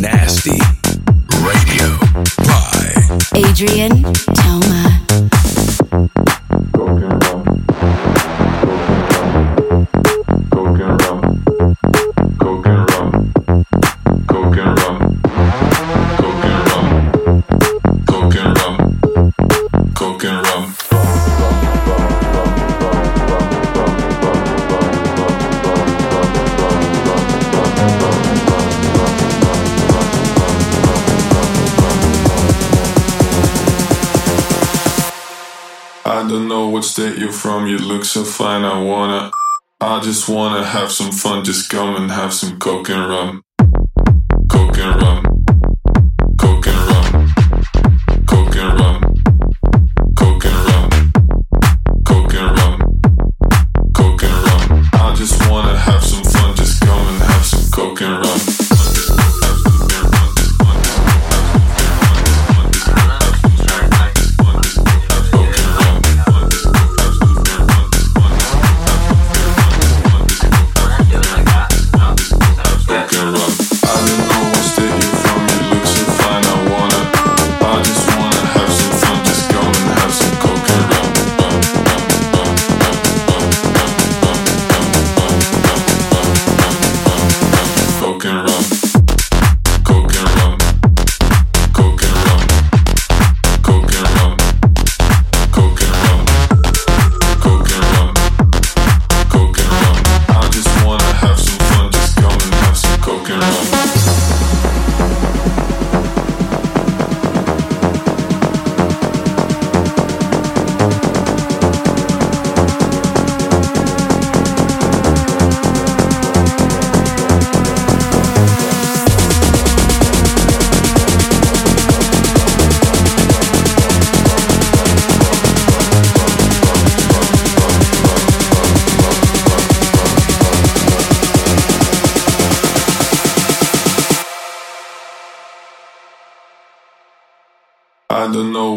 Nasty Radio by Adrien Toma. Fine, I wanna. I just wanna have some fun, just come and have some coke and rum.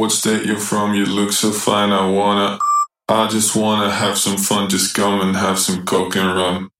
State you're from, you look so fine, I wanna. I just wanna have some fun, just come and have some coke and rum.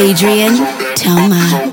Adrien Toma.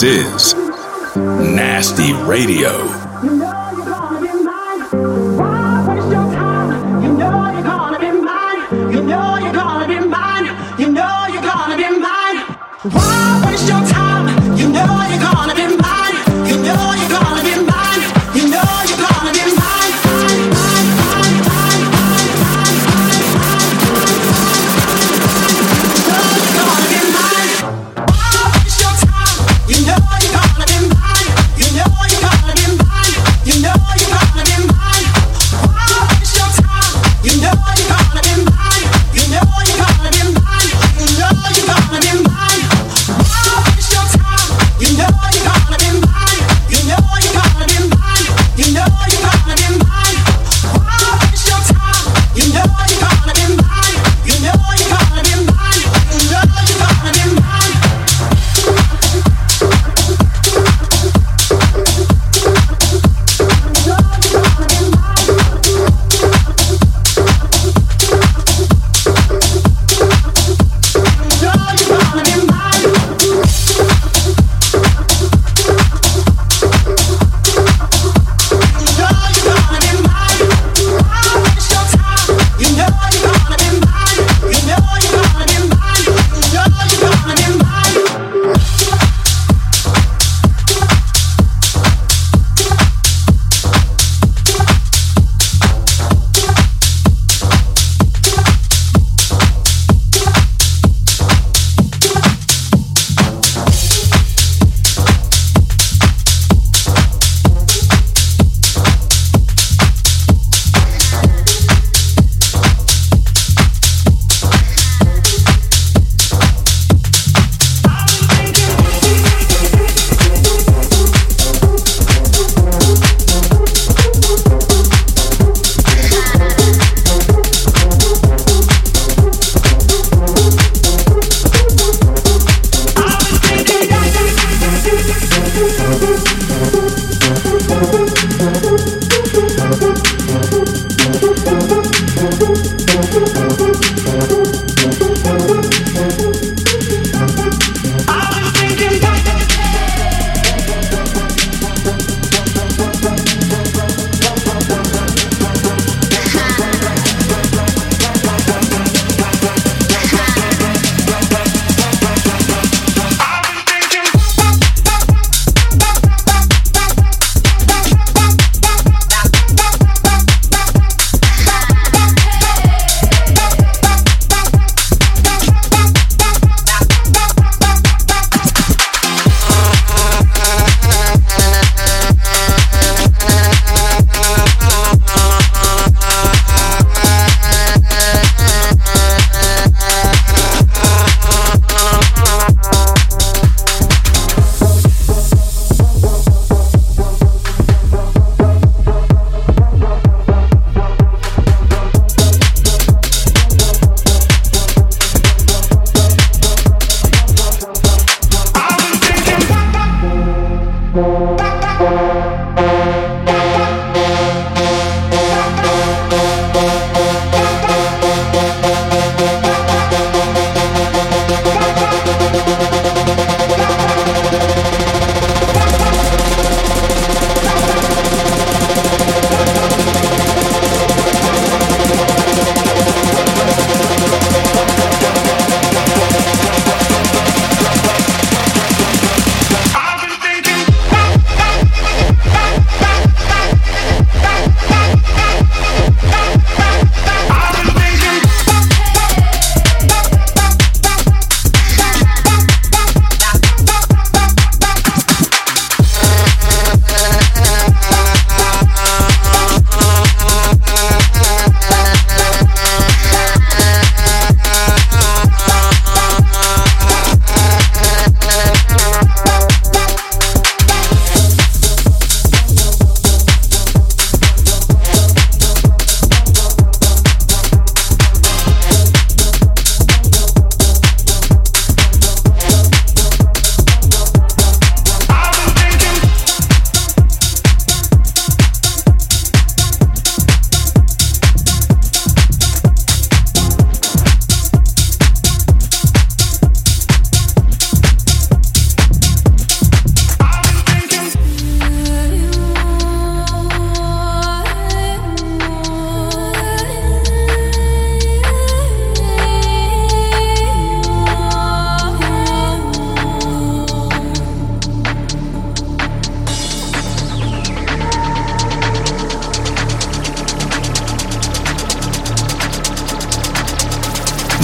This is Nasty Radio.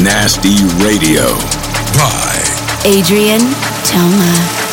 Nasty Radio by Adrien Toma.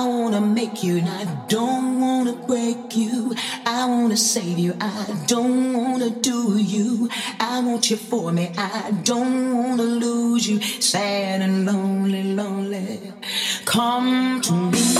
I wanna make you and I don't wanna break you. I wanna save you, I don't wanna do you. I want you for me, I don't wanna lose you. Sad and lonely, lonely. Come to me.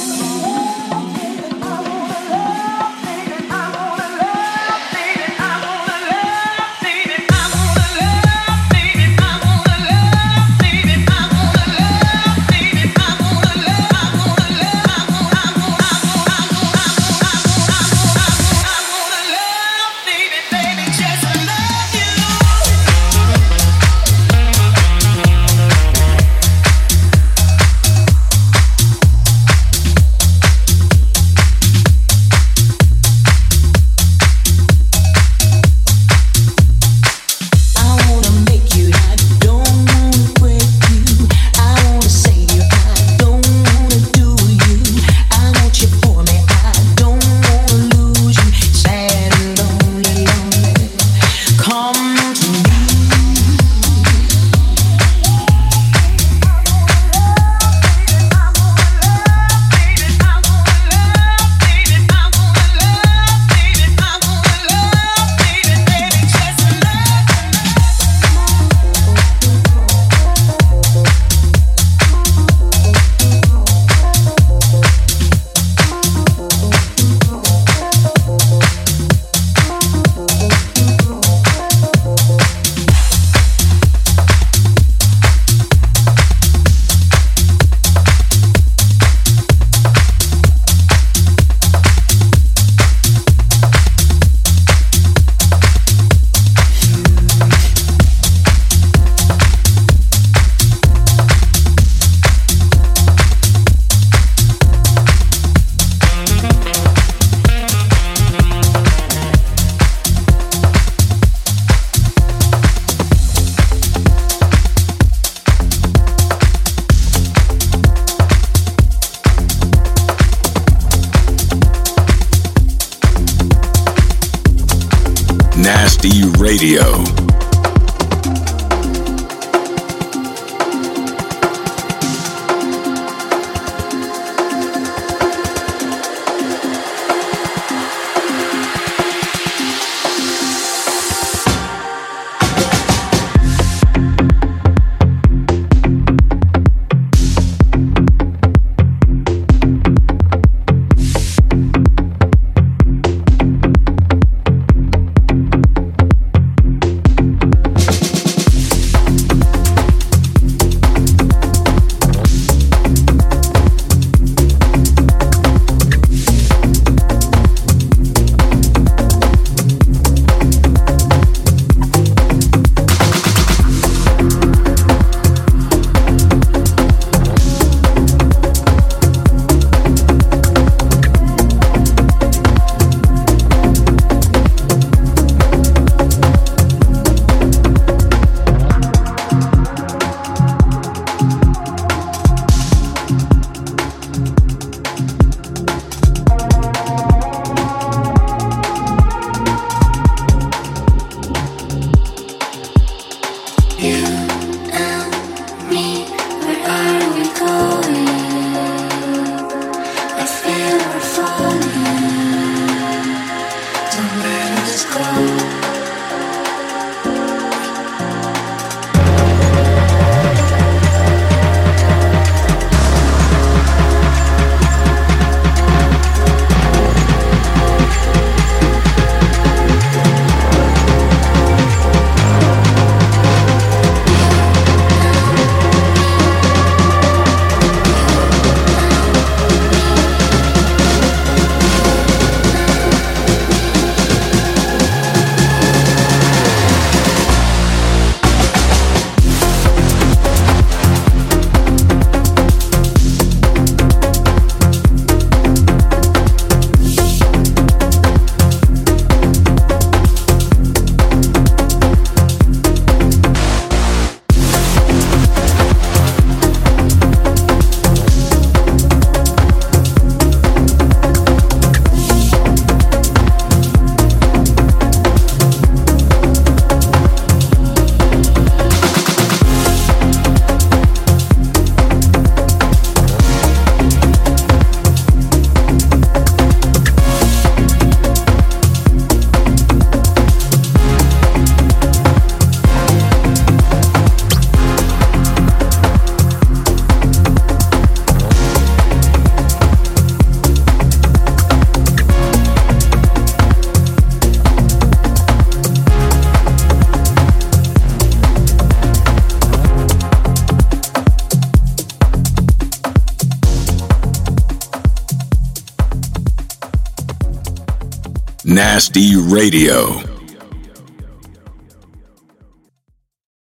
fun. Nasty Radio.